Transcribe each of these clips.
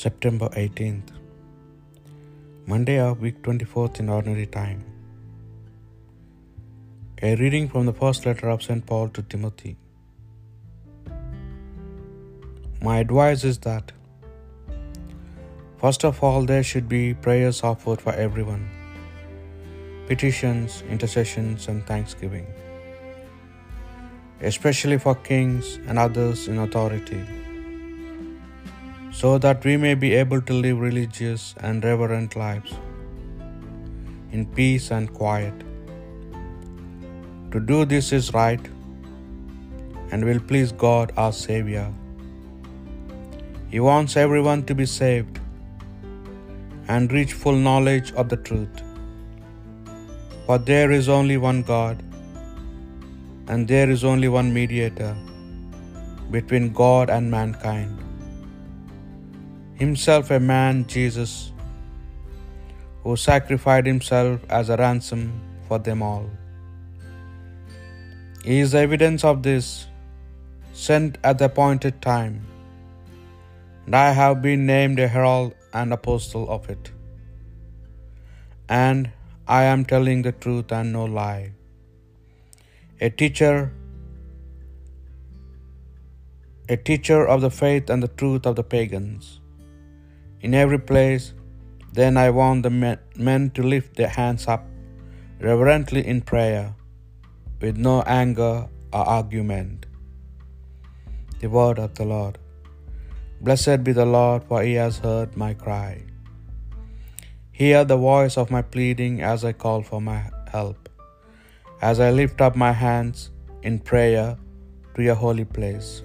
September 18th, Monday of week 24th in ordinary time. A reading from the first letter of St. Paul to Timothy. My advice is that, first of all, there should be prayers offered for everyone, petitions, intercessions, and thanksgiving, especially for kings and others in authority so that we may be able to live religious and reverent lives in peace and quiet. To do this is right and will please God our Savior. He wants everyone to be saved and reach full knowledge of the truth. For there is only one God, and there is only one mediator between God and mankind himself a man, Jesus, who sacrificed himself as a ransom for them all. He is evidence of this, sent at the appointed time, and I have been named a herald and apostle of it. And I am telling the truth and no lie. A teacher, a teacher of the faith and the truth of the pagans. In every place, then I want the men, to lift their hands up reverently in prayer, with no anger or argument. The word of the Lord. Blessed be the Lord, for he has heard my cry. Hear the voice of my pleading as I call for my help, as I lift up my hands in prayer to your holy place.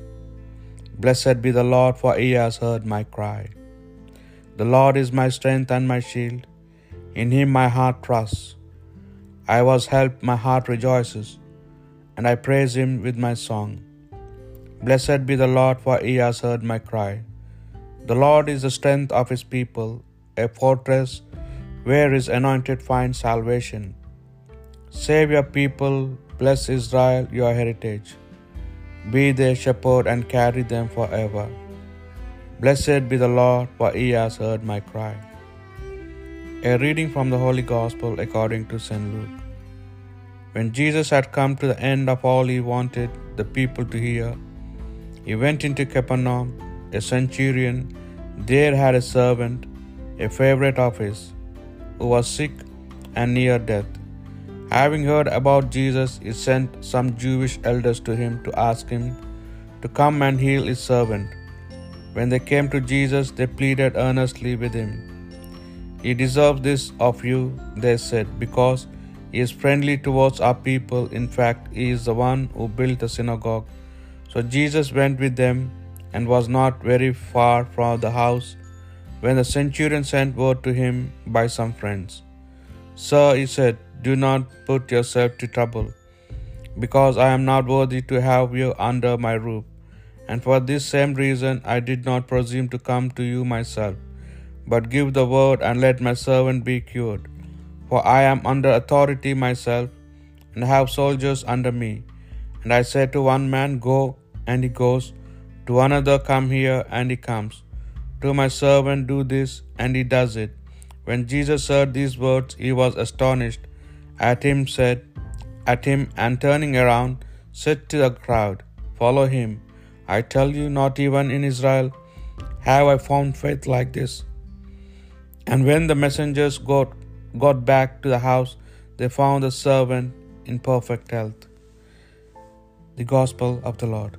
Blessed be the Lord, for he has heard my cry. The Lord is my strength and my shield. In him my heart trusts. I was helped, my heart rejoices, and I praise him with my song. Blessed be the Lord, for he has heard my cry. The Lord is the strength of his people, a fortress where his anointed find salvation. Save your people, bless Israel, your heritage. Be their shepherd and carry them forever. Blessed be the Lord, for he has heard my cry. A reading from the Holy Gospel according to St. Luke. When Jesus had come to the end of all he wanted the people to hear, he went into Capernaum. A centurion there had a servant, a favorite of his, who was sick and near death. Having heard about Jesus, he sent some Jewish elders to him to ask him to come and heal his servant. When they came to Jesus, they pleaded earnestly with him. He deserves this of you, they said, because he is friendly towards our people. In fact, he is the one who built the synagogue. So Jesus went with them and was not very far from the house when the centurion sent word to him by some friends. Sir, he said, do not put yourself to trouble, because I am not worthy to have you under my roof. And for this same reason I did not presume to come to you myself, but give the word and let my servant be cured. For I am under authority myself, and have soldiers under me. And I say to one man, Go, and he goes, to another, Come here, and he comes. To my servant, Do this, and he does it. When Jesus heard these words, he was astonished at him, said, at him, and turning around, said to the crowd, Follow him. I tell you, not even in Israel have I found faith like this. And when the messengers got, got back to the house, they found the servant in perfect health. The Gospel of the Lord.